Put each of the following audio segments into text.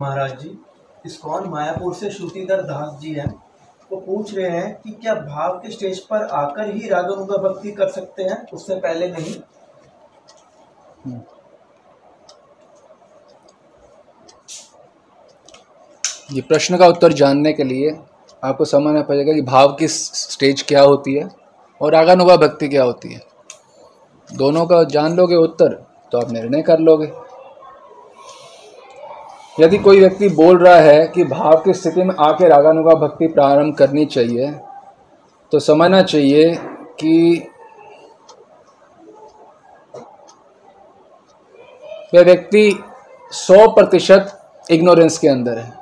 महाराज जी ISKCON Mayapur से श्रुतिधर दास जी हैं? वो पूछ रहे हैं कि क्या भाव के स्टेज पर आकर ही रागानुगा भक्ति कर सकते हैं? उससे पहले नहीं। ये प्रश्न का उत्तर जानने के लिए आपको समझना पड़ेगा कि भाव की स्टेज क्या होती है और रागानुगा भक्ति क्या होती है। दोनों का जान लोगे उत्तर तो आप निर्णय कर लोगे। यदि कोई व्यक्ति बोल रहा है कि भाव की स्थिति में आके रागानुगा भक्ति प्रारंभ करनी चाहिए तो समझना चाहिए कि वह व्यक्ति सौ प्रतिशत इग्नोरेंस के अंदर है।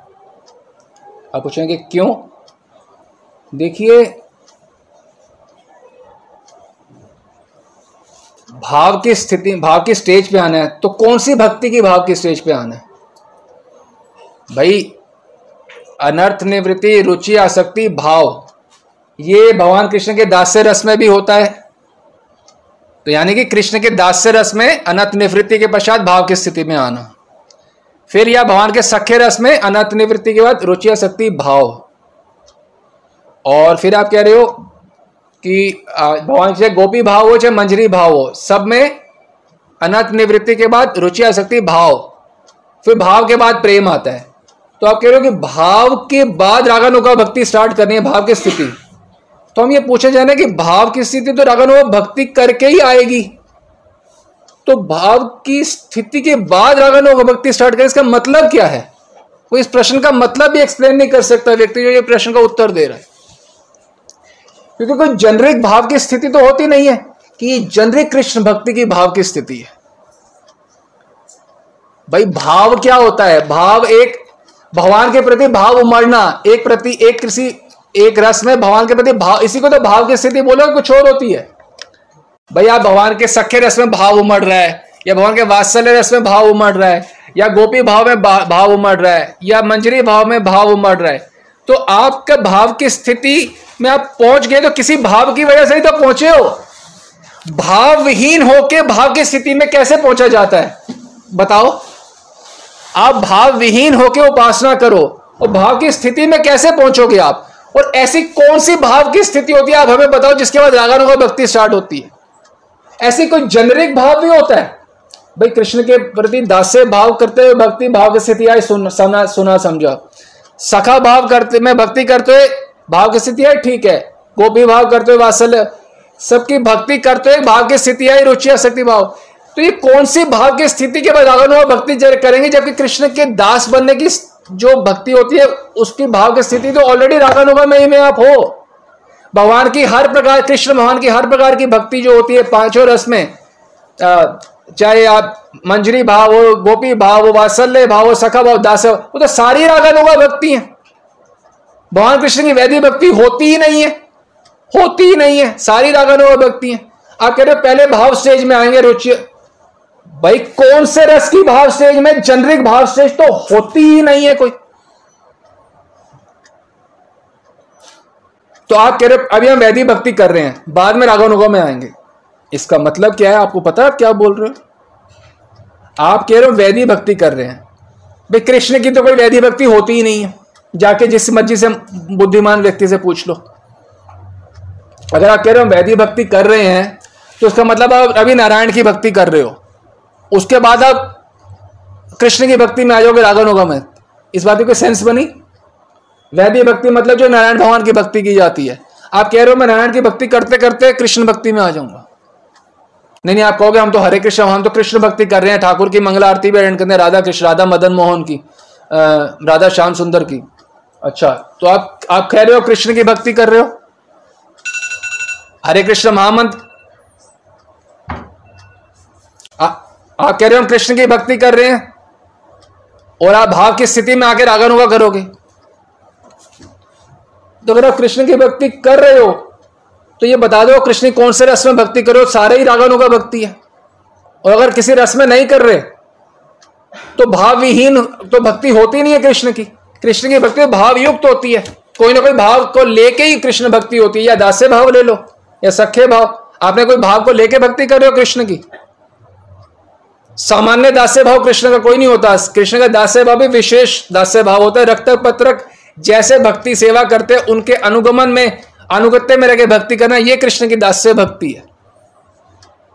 आप पूछेंगे, क्यों? देखिए, भाव की स्थिति, भाव की स्टेज पे आना है तो कौन सी भक्ति की भाव की स्टेज पे आना है? भाई, अनर्थ निवृत्ति, रुचि, आसक्ति, भाव। ये भगवान कृष्ण के दास्य रस में भी होता है। तो यानी कि कृष्ण के दास्य रस में अनर्थ निवृत्ति के पश्चात भाव की स्थिति में आना। फिर या भगवान के सख्य रस में अनर्थ निवृत्ति के बाद रुचि, आसक्ति, भाव। और फिर आप कह रहे हो कि भगवान चाहे गोपी भाव हो चाहे मंजरी भाव हो, सब में अनर्थ निवृत्ति के बाद रुचि, आसक्ति, भाव। फिर भाव के बाद प्रेम आता है। तो आप कह रहे हो कि भाव के बाद रागानुगा भक्ति स्टार्ट करनी है, भाव की स्थिति। तो हम ये पूछे जाने कि भाव की स्थिति तो रागानुगा भक्ति करके ही आएगी। तो भाव की स्थिति के बाद रागानुगा भक्ति स्टार्ट करें, इसका मतलब क्या है? वो इस प्रश्न का मतलब भी एक्सप्लेन नहीं कर सकता व्यक्ति जो ये प्रश्न का उत्तर दे रहा है। क्योंकि कोई जनरिक भाव की स्थिति तो होती नहीं है कि जनरिक कृष्ण भक्ति की भाव की स्थिति है। भाई, भाव क्या होता है? भाव एक भगवान के प्रति भाव उमड़ना, एक प्रति एक किसी एक रस में भगवान के प्रति भाव, इसी को तो भाव की स्थिति बोलो, कुछ और होती है। आप भगवान के सख्य रस में भाव उमड़ रहा है, या भगवान के वात्सल्य रस में भाव उमड़ रहा है, या गोपी भाव में भाव उमड़ रहा है, या मंजरी भाव में भाव उमड़ रहा है तो आपके भाव की स्थिति में आप पहुँच गए तो किसी भाव की वजह से ही तो पहुँचे हो। भावहीन होके भाव की स्थिति में कैसे पहुँचा जाता है? बताओ। आप भाव विहीन होकर उपासना करो। और भाव की स्थिति में कैसे पहुंचोगे आप? और ऐसी कौन सी भाव की स्थिति होती है आप हमें बताओ जिसके बाद रागानुगा भक्ति स्टार्ट होती है। ऐसी कोई जेनरिक भाव भी होता है? भाई कृष्ण के प्रति दास्य भाव करते हुए भक्ति भाव की स्थिति आई सुन, सुना समझा। सखा भाव करते में भक्ति करते हुए भाव की स्थिति आई ठीक है। गोपी भाव करते हुए वात्सल्य। सबकी भक्ति करते हुए भाव की स्थिति आई रुचि आसक्ति भाव। तो ये कौन सी भाव की स्थिति के बाद अगर भक्ति करेंगे, जबकि कृष्ण के दास बनने की जो भक्ति होती है, उसकी भाव की स्थिति तो ऑलरेडी रागानुगा में ही में आप हो। भगवान की हर प्रकार, कृष्ण भगवान की हर प्रकार की भक्ति जो होती है, पाँचों रस में चाहे आप मंजरी भाव हो, गोपी भाव हो, वात्सल्य भाव हो, सखा भाव, दास वो तो सारी रागानुगा भक्ति है। भगवान कृष्ण की वैदिक भक्ति होती ही नहीं है। होती ही नहीं है, सारी रागानुगा भक्ति है। आप कह रहे हो, पहले भाव स्टेज में आएँगे, रुचि भाई, कौन से रस की भाव स्टेज में जनरिक भाव स्टेज तो होती ही नहीं है कोई। तो आप कह रहे अभी हम वैदिक भक्ति कर रहे हैं, बाद में रागानुगा में आएँगे। इसका मतलब क्या है, आपको पता है आप क्या बोल रहे हो? आप कह रहे हो वैदिक भक्ति कर रहे हैं। भाई, कृष्ण की तो कोई वैदिक भक्ति होती ही नहीं है। जाके जिस मर्ज़ी से बुद्धिमान व्यक्ति से पूछ लो। अगर आप कह रहे हो वैदिक भक्ति कर रहे हैं तो उसका मतलब आप अभी नारायण की भक्ति कर रहे हो। उसके बाद आप कृष्ण की भक्ति में आ जाओगे होगा मैं। इस बात की कोई सेंस बनी? वह भी भक्ति मतलब जो नारायण भगवान की भक्ति की जाती है। आप कह रहे हो, मैं नारायण की भक्ति करते करते कृष्ण भक्ति में आ जाऊँगा। नहीं नहीं, आप कहोगे, हम तो हरे कृष्ण, हम तो कृष्ण भक्ति कर रहे हैं। ठाकुर की मंगला आरती भी अटेंड करते हैं, राधा कृष्ण, राधा मदन मोहन की राधा श्याम सुंदर की। अच्छा तो आप आप कह रहे हो, कृष्ण की भक्ति कर रहे हो? हरे कृष्ण महामंत्र आप कह रहे हो हम कृष्ण की भक्ति कर रहे हैं? और आप भाव की स्थिति में आकर आगन होगा करोगे? तो अगर आप कृष्ण की भक्ति कर रहे हो तो ये बता दो कृष्ण कौन से रस में भक्ति करो सारे ही रागन होगा भक्ति है। और अगर किसी रस में नहीं कर रहे तो भाव विहीन तो भक्ति होती नहीं है कृष्ण की। कृष्ण की भक्ति भाव युक्त होती है। कोई ना कोई भाव को लेके ही कृष्ण भक्ति होती है। या दास्य भाव ले लो, या सख्य भाव। आपने कोई भाव को लेके भक्ति कर रहे हो कृष्ण की? सामान्य दास्य भाव कृष्ण का कोई नहीं होता। कृष्ण का दास्य भाव भी विशेष दास्य भाव होता है। रक्त पत्रक जैसे भक्ति सेवा करते उनके अनुगमन में, अनुगत्य में रह भक्ति करना, ये कृष्ण की दास्य भक्ति है।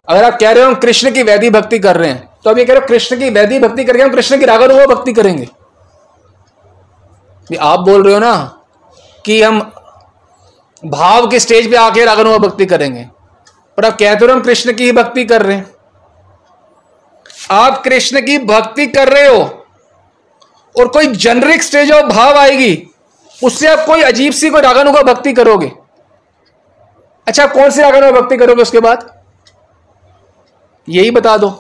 अगर आप कह रहे हो हम कृष्ण की वैधि भक्ति कर रहे हैं तो अब ये कह रहे हो कृष्ण की वैधि भक्ति करके हम कृष्ण की रागानुगा भक्ति करेंगे। आप बोल रहे हो ना कि हम भाव के स्टेज पे आके रागानुगा भक्ति करेंगे, पर आप कहते हो हम कृष्ण की ही भक्ति कर रहे हैं। आप कृष्ण की भक्ति कर रहे हो और कोई जनरिक स्टेज ऑफ़ भाव आएगी, उससे आप कोई अजीब सी, कोई रागानुगा भक्ति करोगे। अच्छा कौन सी रागानुगा भक्ति करोगे उसके बाद? यही बता दो।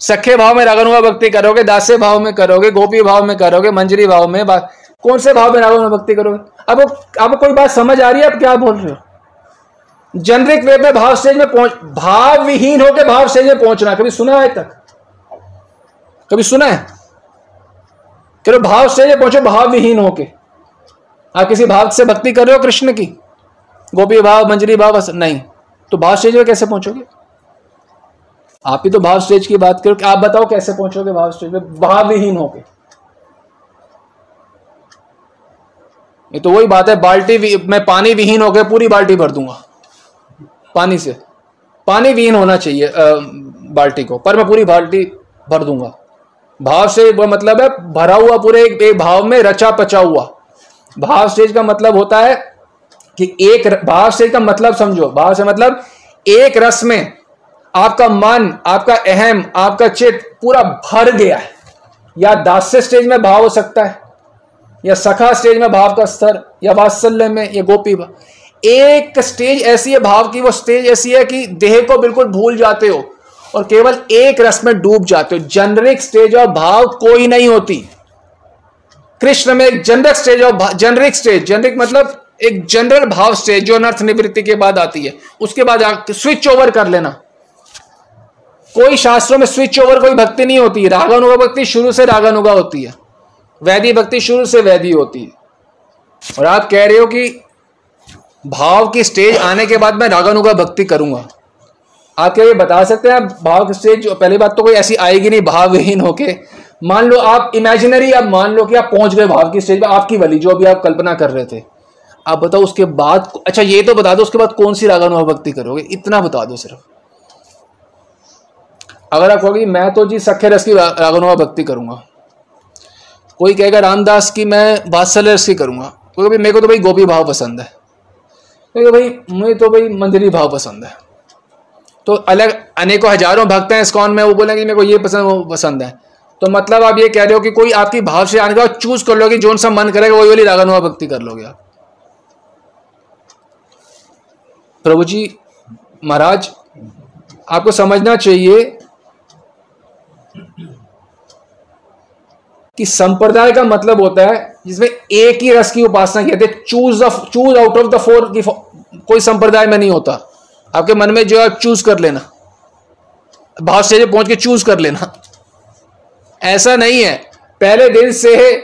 सखे भाव में रागानुगा भक्ति करोगे, दासे भाव में करोगे, गोपी भाव में करोगे, मंजरी भाव में कौन से भाव में रागानुगा भक्ति करोगे? अब आपको कोई बात समझ आ रही है? आप क्या बोल रहे हो? जनरिक वे में भाव स्टेज में पहुँच भाव विहीन होकर भाव स्टेज में पहुँचना कभी सुना है तक? कभी सुना है? करो भाव स्टेज में पहुंचो भाव विहीन होके। आप किसी भाव से भक्ति कर रहे हो कृष्ण की? गोपी भाव, मंजरी भाव नहीं। तो भाव स्टेज में कैसे पहुंचोगे? आप ही तो भाव स्टेज की बात करो कि आप बताओ कैसे पहुंचोगे भाव स्टेज में? भाव विहीन होके। ये तो वही बात है, बाल्टी मैं पानी विहीन होकर पूरी बाल्टी भर दूँगा। पानी से। पानी विहीन होना चाहिए बाल्टी को। पर मैं पूरी बाल्टी भर दूँगा। भाव से वो मतलब है, भरा हुआ पूरे एक भाव में रचा पचा हुआ। भाव स्टेज का मतलब होता है कि एक भाव स्टेज का मतलब समझो। भाव से मतलब एक रस में आपका मन, आपका अहम, आपका चित पूरा भर गया है। या दास्य स्टेज में भाव हो सकता है, या सखा स्टेज में भाव का स्तर, या वात्सल्य में, या गोपी भाव एक स्टेज ऐसी है, भाव की वो स्टेज ऐसी है कि देह को बिल्कुल भूल जाते हो और केवल एक रस में डूब जाते हो। जनरिक स्टेज ऑफ़ भाव कोई नहीं होती। कृष्ण में एक generic stage of generic stage generic मतलब एक जनरल भाव स्टेज जो अनर्थ निवृत्ति के बाद आती है। उसके बाद स्विच ओवर कर लेना। कोई शास्त्रों में स्विच ओवर कोई भक्ति नहीं होती। रागानुगा भक्ति शुरू से रागानुगा होती है। वैदी भक्ति शुरू से वैधि होती है। और आप कह रहे हो कि भाव की स्टेज आने के बाद मैं रागानुगा भक्ति करूँगा। आप क्या ये बता सकते हैं? आप भाव की स्टेज पहली बात तो कोई ऐसी आएगी नहीं, भावहीन होके। मान लो आप इमेजिनरी आप मान लो कि आप पहुँच गए भाव की स्टेज पर आपकी वाली जो अभी आप कल्पना कर रहे थे। आप बताओ उसके बाद अच्छा ये तो बता दो, उसके बाद कौन सी रागानुभा भक्ति करोगे? इतना बता दो सिर्फ़। अगर आप कहोगे, मैं तो जी सख्य रस की रागानुभा भक्ति करूँगा। कोई कहेगा, रामदास की मैं वात्सल्य रस की करूँगा। क्योंकि मेरे को तो भाई गोपी भाव पसंद है। क्योंकि भाई, मुझे तो भाई मंदिरी भाव पसंद है। तो अलग, अनेकों हज़ारों भक्त हैं इस्कॉन में वो बोलेंगे मेरे को ये पसंद, वो पसंद है। तो मतलब आप ये कह रहे हो कि कोई आपकी भाव से आने का चूज़ कर लोगे जो सा मन करेगा, वही वाली रागानुआ भक्ति कर लोगे आप। प्रभु जी, महाराज, आपको समझना चाहिए कि संप्रदाय का मतलब होता है जिसमें एक ही रस की उपासना कहते choose of choose out of the four की कोई संप्रदाय में नहीं होता। आपके मन में जो है चूज़ कर लेना। भाव स्टेज पहुँच के चूज़ कर लेना। ऐसा नहीं है। पहले दिन से,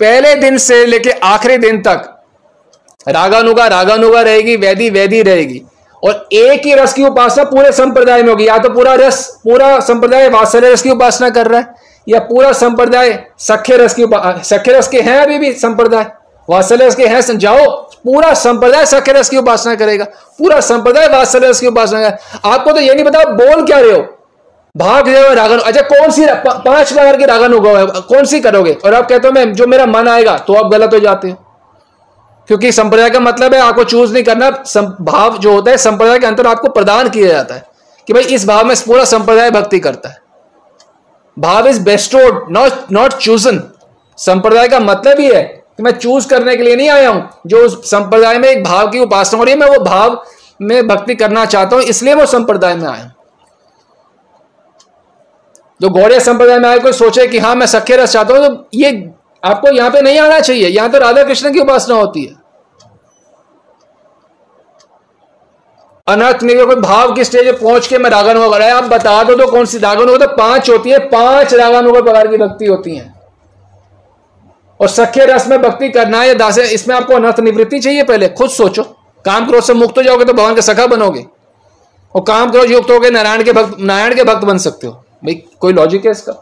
पहले दिन से लेके आखिरी दिन तक, रागानुगा रागानुगा रहेगी, वैदी वैदी रहेगी। और एक ही रस की उपासना पूरे संप्रदाय में होगी। या तो पूरा रस, पूरा संप्रदाय वात्सल्य रस की उपासना कर रहा है या पूरा संप्रदाय सख्य रस की सख्य रस के हैं अभी भी संप्रदाय? वात्सल्य रस के हैं जाओ, पूरा संप्रदाय सख्य रस की उपासना करेगा। पूरा संप्रदाय वात्सल्य रस की उपासना करेगा। आपको तो ये नहीं पता बोल क्या रहे हो? भाग रहे हो रागन अच्छा कौन सी पाँच प्रकार की रागन होगा? कौन सी करोगे? और आप कहते हो, मैं जो मेरा मन आएगा तो आप गलत हो जाते हो। क्योंकि संप्रदाय का मतलब है, आपको चूज़ नहीं करना। भाव जो होता है, संप्रदाय के अंतर आपको प्रदान किया जाता है कि भाई, इस भाव में पूरा संप्रदाय भक्ति करता है। भाव is bestowed not not chosen संप्रदाय का मतलब ही है कि मैं चूज़ करने के लिए नहीं आया हूँ। जो संप्रदाय में एक भाव की उपासना हो रही है, मैं वो भाव में भक्ति करना चाहता हूँ, इसलिए वो संप्रदाय में आया जो गौड़िया संप्रदाय में आए, कोई सोचे कि हाँ मैं सख्य रस चाहता हूँ तो ये आपको यहाँ पे नहीं आना चाहिए। यहाँ तो राधा कृष्ण की उपासना होती है। अनर्थ नहीं कोई भाव की स्टेज पे पहुँच के मैं रागानुगा कर आप बता दो तो कौन सी रागानुगा तो पाँच होती है, पाँच रागानुगा प्रकार की भक्ति होती है। और सख्य रस में भक्ति करना है दास, इसमें आपको अनर्थ निवृत्ति चाहिए पहले, खुद सोचो। काम क्रोध से मुक्त हो जाओगे तो भगवान का सखा बनोगे। और काम क्रोध युक्त होकर नारायण के भक्त, नारायण के भक्त बन सकते हो। भाई, कोई लॉजिक है इसका?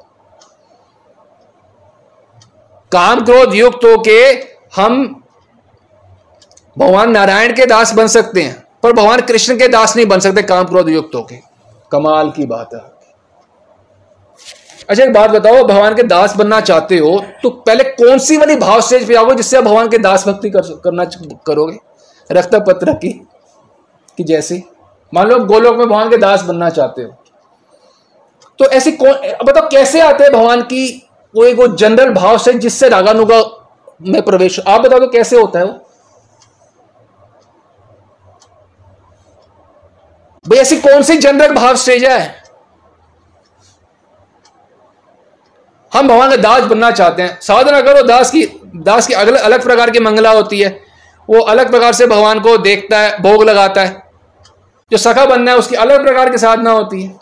काम क्रोध युक्त होके हम भगवान नारायण के दास बन सकते हैं। पर भगवान कृष्ण के दास नहीं बन सकते काम क्रोध युक्त होके कमाल की बात है। अच्छा एक बात बताओ भगवान के दास बनना चाहते हो तो पहले कौन सी वाली भाव स्टेज पे आओगे जिससे आप भगवान के दास भक्ति कर, करना करोगे? रक्त पत्र की कि जैसे। मान लो गोलोक में भगवान के दास बनना चाहते हो। तो ऐसी कौन बताओ कैसे आते हैं भगवान की एक वो जनरल भाव से जिससे रागानुगा में प्रवेश आप बताओ तो कैसे होता है वो? भाई, ऐसी कौन सी जनरल भाव स्टेज है? हम भगवान का दास बनना चाहते हैं। साधना करो दास की दास की अलग अलग प्रकार की मंगला होती है। वो अलग प्रकार से भगवान को देखता है, भोग लगाता है। जो सखा बनना है, उसकी अलग प्रकार की साधना होती है।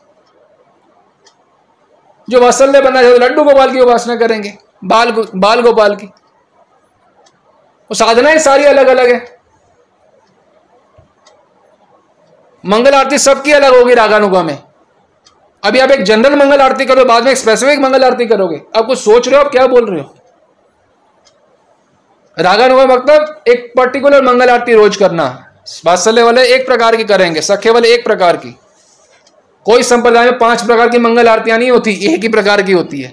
जो वसल्य बनना चाहते लड्डू गोपाल की उपासना करेंगे, बाल बाल गोपाल की। वो साधनाएँ सारी अलग अलग है। मंगल आरती सबकी अलग होगी रागानुगा में। अभी आप एक जनरल मंगल आरती करो, बाद में एक स्पेसिफिक मंगल आरती करोगे। आप कुछ सोच रहे हो, आप क्या बोल रहे हो? रागानुगा मतलब एक पर्टिकुलर मंगल आरती रोज करना। वात्सल्य वाले एक प्रकार की करेंगे सखे वाले एक प्रकार की। कोई संप्रदाय में पाँच प्रकार की मंगल आरतियाँ नहीं होती, एक ही प्रकार की होती है।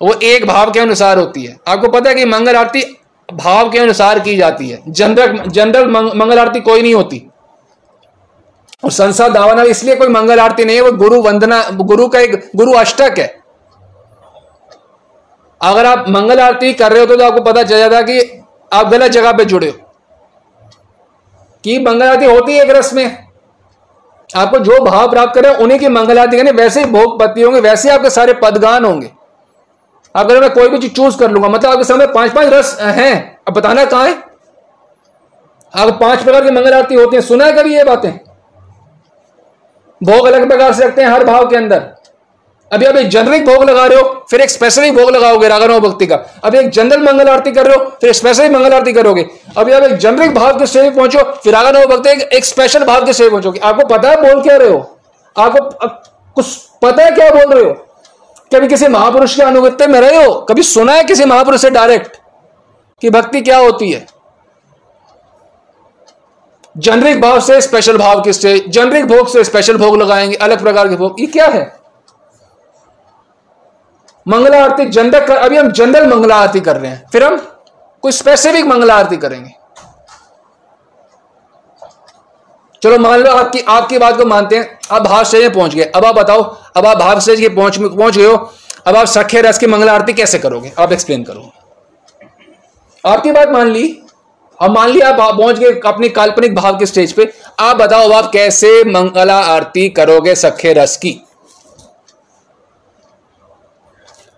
वो एक भाव के अनुसार होती है। आपको पता है कि मंगल आरती भाव के अनुसार की जाती है। जनरल जनरल मंगल आरती कोई नहीं होती। और संसार दावाना इसलिए कोई मंगल आरती नहीं है वो गुरु वंदना गुरु का एक गुरु अष्टक है। अगर आप मंगल आरती कर रहे हो तो, आपको पता चल जाता कि आप गलत जगह पे जुड़े हो। कि मंगल आरती होती है एक रस में। आपको जो भाव प्राप्त करे उन्हीं की मंगल आरती करनी वैसे ही भोग पत्ती होंगे वैसे ही आपके सारे पदगान होंगे। आप अगर मैं कोई भी चीज़ चूज़ कर लूँगा। मतलब आपके सामने पाँच पाँच रस हैं। अब बताना कहाँ है? आप पाँच प्रकार की मंगल आरती होती है। सुना है कभी ये बातें? भोग अलग प्रकार से रखते हैं हर भाव के अंदर। अभी आप एक जनरिक भोग लगा रहे हो फिर एक स्पेसिफिक भोग लगाओगे रागनो भक्ति का। अभी एक जनरल मंगल आरती कर रहे हो फिर स्पेसिफिक मंगल आरती करोगे। अभी आप एक जनरिक भाव के स्टेज पहुंचो फिर रागनो भक्ति एक, स्पेशल भाव के स्टेज पहुंचोगे। आपको पता है बोल क्या रहे हो? आपको कुछ पता है क्या बोल रहे हो? कभी किसी महापुरुष के अनुगत्य में रहे हो? कभी सुना है किसी महापुरुष से डायरेक्ट कि भक्ति क्या होती है? जनरिक भाव से स्पेशल भाव किससे? जनरिक भोग से स्पेशल भोग लगाएँगे, अलग प्रकार के भोग। ये क्या है? मंगला आरती जनरल कर, अभी हम जनरल मंगला आरती कर रहे हैं। फिर हम कोई स्पेसिफिक मंगला आरती करेंगे। चलो, मान लो आपकी आपकी बात को मानते हैं। आप भाव स्टेज में पहुँच गए। अब आप बताओ, अब आप भाव स्टेज के पहुँच पहुँच गए हो। अब आप सखे रस की मंगला आरती कैसे करोगे? आप एक्सप्लेन करो। आपकी बात मान ली। अब मान लिया, आप पहुँच गए अपनी काल्पनिक भाव के स्टेज पे। आप बताओ आप कैसे मंगला आरती करोगे सखे रस की?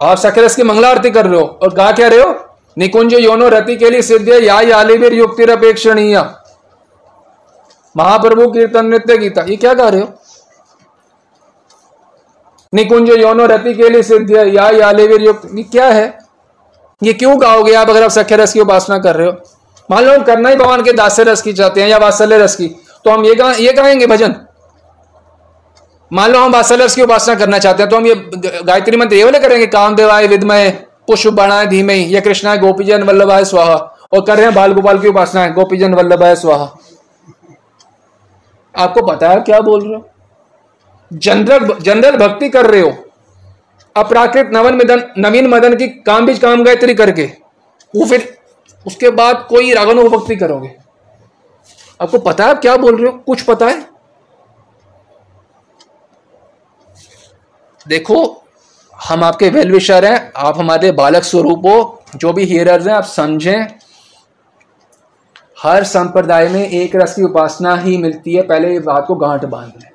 आप सखे रस की मंगला आरती कर रहे हो और कहा क्या रहे हो? निकुंज योनो रति के लिए सिद्ध या यालिवीर युक्तिरपेक्षणीय महाप्रभु कीर्तन नृत्य गीता, ये क्या गा रहे हो? निकुंज योनो रति के लिए सिद्ध या यालिवीर युक्त क्या है? ये क्यों गाओगे आप अगर आप सखे रस की उपासना कर रहे हो? मान लो हम करना ही भगवान के दास्य रस की चाहते हैं या वात्सल्य रस की। तो हम ये गा, ये गाएँगे भजन। मान लो हम वात्सल्य रस की उपासना करना चाहते हैं तो हम ये गायत्री मंत्र ये वाले करेंगे कामदेवाय विदमय पुष्प बनाए धीमे या कृष्णा गोपीजन वल्लभाय स्वाहा। और कर रहे हैं बाल गोपाल की उपासना है गोपीजन वल्लभाय स्वाहा। आपको पता है क्या बोल रहे हो? जनरल जनरल भक्ति कर रहे हो। अपराकृत नवन मदन नवीन मदन की काम बीज काम गायत्री करके। वो फिर उसके बाद कोई रागनो भक्ति करोगे? आपको पता है आप क्या बोल रहे हो? कुछ पता है? देखो, हम आपके वेल विशर हैं, आप हमारे बालक स्वरूप हो, जो भी हियरर्स हैं, आप समझें। हर संप्रदाय में एक रस की उपासना ही मिलती है, पहले इस बात को गांठ बाँध लें।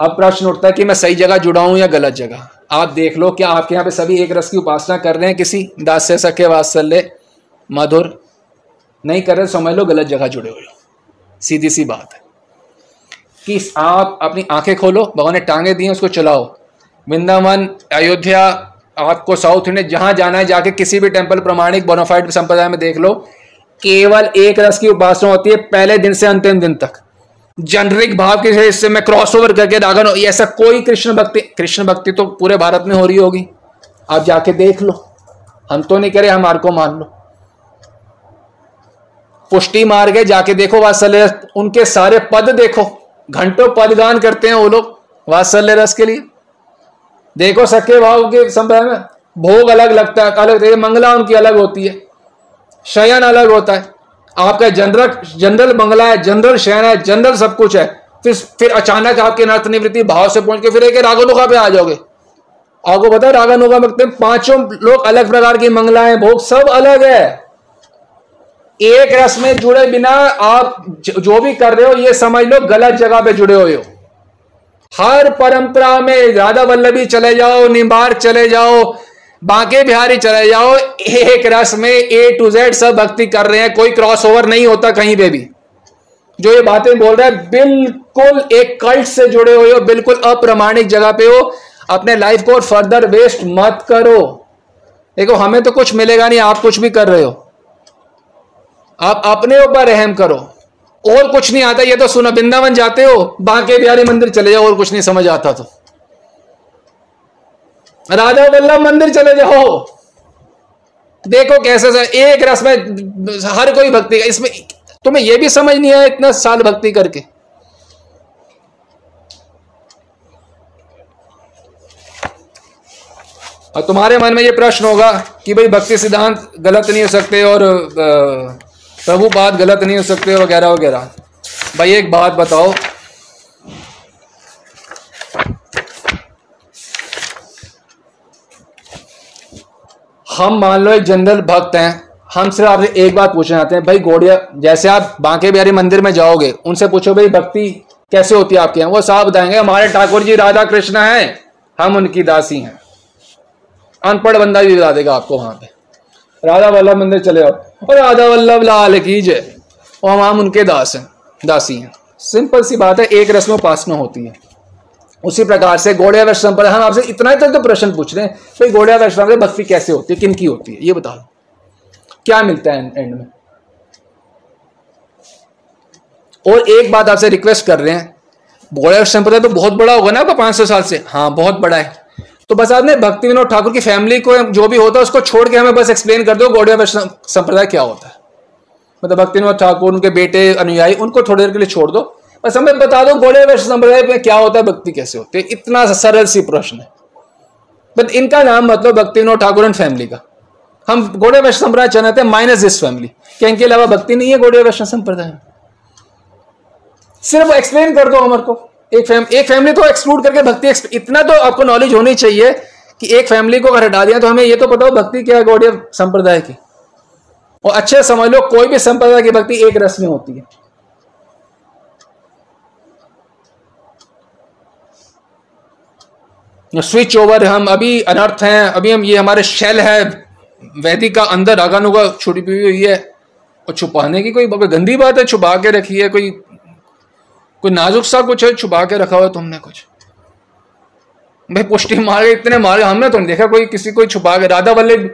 अब प्रश्न उठता है कि मैं सही जगह जुड़ा हूँ या गलत जगह? आप देख लो क्या आपके यहाँ पे सभी एक रस की उपासना कर रहे हैं किसी दास्य सखे वात्सल्य, मधुर। नहीं कर रहे, समझ लो, गलत जगह जुड़े हुए सीधी सी बात है। कि आप अपनी आँखें खोलो, भगवान ने टांगे दी उसको चलाओ। वृंदावन, अयोध्या, आपको साउथ इंडिया जहाँ जाना है, जाके किसी भी टेंपल प्रमाणिक बोनाफाइड संप्रदाय में देख लो। केवल एक रस की उपासना होती है, पहले दिन से अंतिम दिन तक। जनरिक भाव के हिस्से में क्रॉस ओवर करके रागन ऐसा कोई कृष्ण भक्ति कृष्ण भक्ति तो पूरे भारत में हो रही होगी। आप जाके देख लो। हम तो नहीं करे हमारे को मान लो। पुष्टि मार के जाके देखो, वात्सल्य रस, उनके सारे पद देखो। घंटों पद गान करते हैं वो लोग वात्सल्य रस के लिए। देखो सके भाव के संप्रदाय में। भोग अलग लगता है, अलग मंगला उनकी अलग होती है। शयन अलग होता है। आपका जनरल जनरल बंगला है, जनरल शहर है, जनरल सब कुछ है। फिर फिर अचानक आपके नर्थ निवृत्ति भाव से पहुँच के फिर एक रागनुका पे आ जाओगे। आपको पता है रागानुगा में पाँचों लोग अलग प्रकार की मंगलाएँ, भोग सब अलग है। एक रस में जुड़े बिना आप जो भी कर रहे हो, ये समझ लो गलत जगह पे जुड़े हुए हो। हर परंपरा में राधा वल्लभी चले जाओ निम्बार चले जाओ बांके बिहारी चले जाओ, एक रस में ए टू जेड सब भक्ति कर रहे हैं, कोई क्रॉस ओवर नहीं होता कहीं पे भी। जो ये बातें बोल रहा है, बिल्कुल एक कल्ट से जुड़े हुए हो, बिल्कुल अप्रमाणिक जगह पे हो, अपने लाइफ को फर्दर वेस्ट मत करो। देखो, हमें तो कुछ मिलेगा नहीं, आप कुछ भी कर रहे हो। आप अपने ऊपर रहम करो। और कुछ नहीं आता, ये तो सुना, वृंदावन जाते हो, बांके बिहारी मंदिर चले जाओ, और कुछ नहीं समझ आता तो। राजा वल्लभ मंदिर चले जाओ। देखो कैसे से एक रस में हर कोई भक्ति का इसमें तुम्हें यह भी समझ नहीं आया इतना साल भक्ति करके। और तुम्हारे मन में ये प्रश्न होगा कि भाई भक्ति सिद्धांत गलत नहीं हो सकते और प्रभु बात गलत नहीं हो सकते वगैरह वगैरह। भाई एक बात बताओ हम मान लो एक जनरल भक्त हैं, हम सिर्फ़ आपसे एक बात पूछना चाहते हैं, भाई गोड़िया, जैसे आप बांके बिहारी मंदिर में जाओगे, उनसे पूछो भाई भक्ति कैसे होती है आपके यहाँ? वो साफ़ बताएँगे, हमारे ठाकुर जी राधा कृष्ण हैं, हम उनकी दासी हैं। अनपढ़ बंदा भी बता देगा आपको वहाँ पे। राधा वल्लभ मंदिर चले जाओ और राधा वल्लभ लाल कीजिए और हम उनके दास हैं, दासी हैं। सिंपल सी बात है, एक रस्म उपासना होती है। उसी प्रकार से गोड़िया वैष्णव पर हम आपसे इतना ही तक तो प्रश्न पूछ रहे हैं, भाई गोड़िया वैष्णव में भक्ति कैसे होती है, किन की होती है, ये बता दो क्या मिलता है एंड में? और एक बात आपसे रिक्वेस्ट कर रहे हैं, गोड़िया संप्रदाय तो बहुत बड़ा होगा ना आपका, पाँच सौ साल से? हाँ बहुत बड़ा है। तो बस आपने भक्ति विनोद ठाकुर की फैमिली को जो भी होता है, उसको छोड़ के हमें बस एक्सप्लेन कर दो गौड़िया वैष्णव संप्रदाय क्या होता है। मतलब भक्ति विनोद ठाकुर, उनके बेटे अनुयायी, उनको थोड़ी देर के लिए छोड़ दो। बस हमें बता दो गौड़िया वैष्णव संप्रदाय में क्या होता है, भक्ति कैसे होती है? इतना सरल सी प्रश्न है। बट इनका नाम मतलब भक्ति विनोद ठाकुर फैमिली का। हम गोड़े वैष्णव संप्रदाय चाहते हैं माइनस दिस फैमिली क्या इनके अलावा भक्ति नहीं है गौड़िया वैष्णव संप्रदाय सिर्फ़ एक्सप्लेन कर दो हमारे को। एक फैम एक फैमिली तो एक्सक्लूड करके भक्ति इतना तो आपको नॉलेज होनी चाहिए कि एक फैमिली को अगर हटा दिया तो हमें ये तो पता हो भक्ति क्या है गौड़िया संप्रदाय की। और अच्छे समझ लो, कोई भी संप्रदाय की भक्ति एक रस में होती है। स्विच ओवर हम अभी अनर्थ हैं, अभी हम ये हमारे शेल है, वैदिक का अंदर आगानुगा छुड़ी हुई है, और छुपाने की कोई गंदी बात है, छुपा के रखी है, कोई कोई नाजुक सा कुछ है, छुपा के रखा हुआ तुमने कुछ। भाई पुष्टि मारे, इतने मारे हमने तो नहीं देखा, कोई किसी को छुपा के, राधा वल्लभ,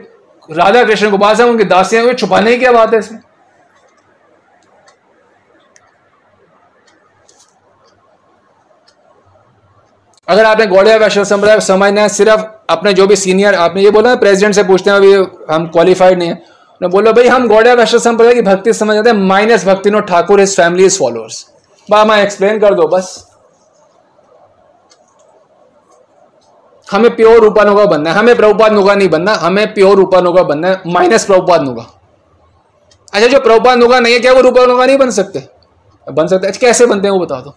राधा कृष्ण गोपाल साहब उनकी दासियाँ छुपाने की क्या बात है इसमें? अगर आपने गौड़िया वैष्णव संप्रदाय समझना है, सिर्फ़ अपने जो भी सीनियर आपने ये बोला प्रेसिडेंट से पूछते हैं, अभी हम क्वालिफाइड नहीं है। ना बोलो, भाई, हम गौड़िया वैष्णव संप्रदाय की भक्ति समझ जाते हैं माइनस भक्ति no Thakur is family is followers बामा एक्सप्लेन कर दो, बस। हमें प्योर रूपानुगा बनना है। हमें प्रभुपाद नुगा नहीं बनना, हमें प्योर रूपानुगा बनना है माइनस प्रभुपाद नुगा। अच्छा जो प्रभुपाद नुगा नहीं है, क्या वो रूपानुगा नहीं बन सकते? बन सकते अच्छा कैसे बनते हैं वो बता दो।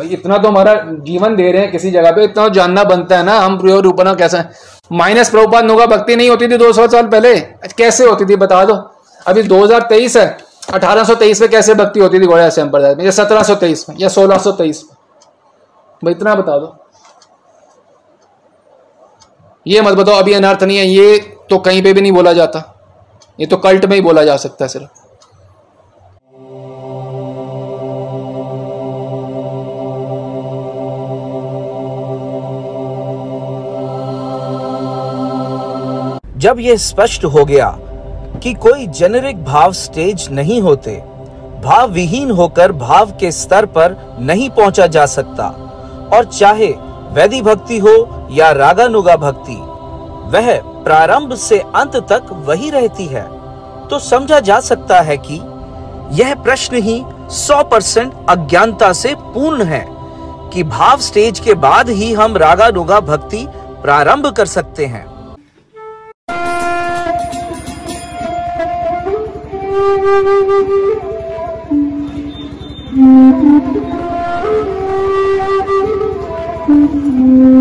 भाई, इतना तो हमारा जीवन दे रहे हैं किसी जगह पे, इतना जानना बनता है ना, हम प्योर रूपानुगा कैसा माइनस प्रभुपाद नुगा भक्ति नहीं होती थी 200 साल पहले, कैसे होती थी बता दो? अभी 2023 है 1823 में कैसे भक्ति होती थी घोड़ा संप्रदाय में, या 1723 में, या 1623 में? भाई, इतना बता दो। ये मत बताओ, अभी अनर्थ नहीं है, ये तो कहीं पे भी नहीं बोला जाता, ये तो कल्ट में ही बोला जा सकता है सिर्फ़। जब यह स्पष्ट हो गया कि कोई जेनेरिक भाव स्टेज नहीं होते भाव विहीन होकर भाव के स्तर पर नहीं पहुँचा जा सकता, और चाहे वैधि भक्ति हो या रागानुगा भक्ति, वह प्रारंभ से अंत तक वही रहती है। तो समझा जा सकता है कि यह प्रश्न ही 100 परसेंट अज्ञानता से पूर्ण है कि भाव स्टेज के बाद ही हम रागानुगा भक्ति प्रारंभ कर सकते हैं। Thank you.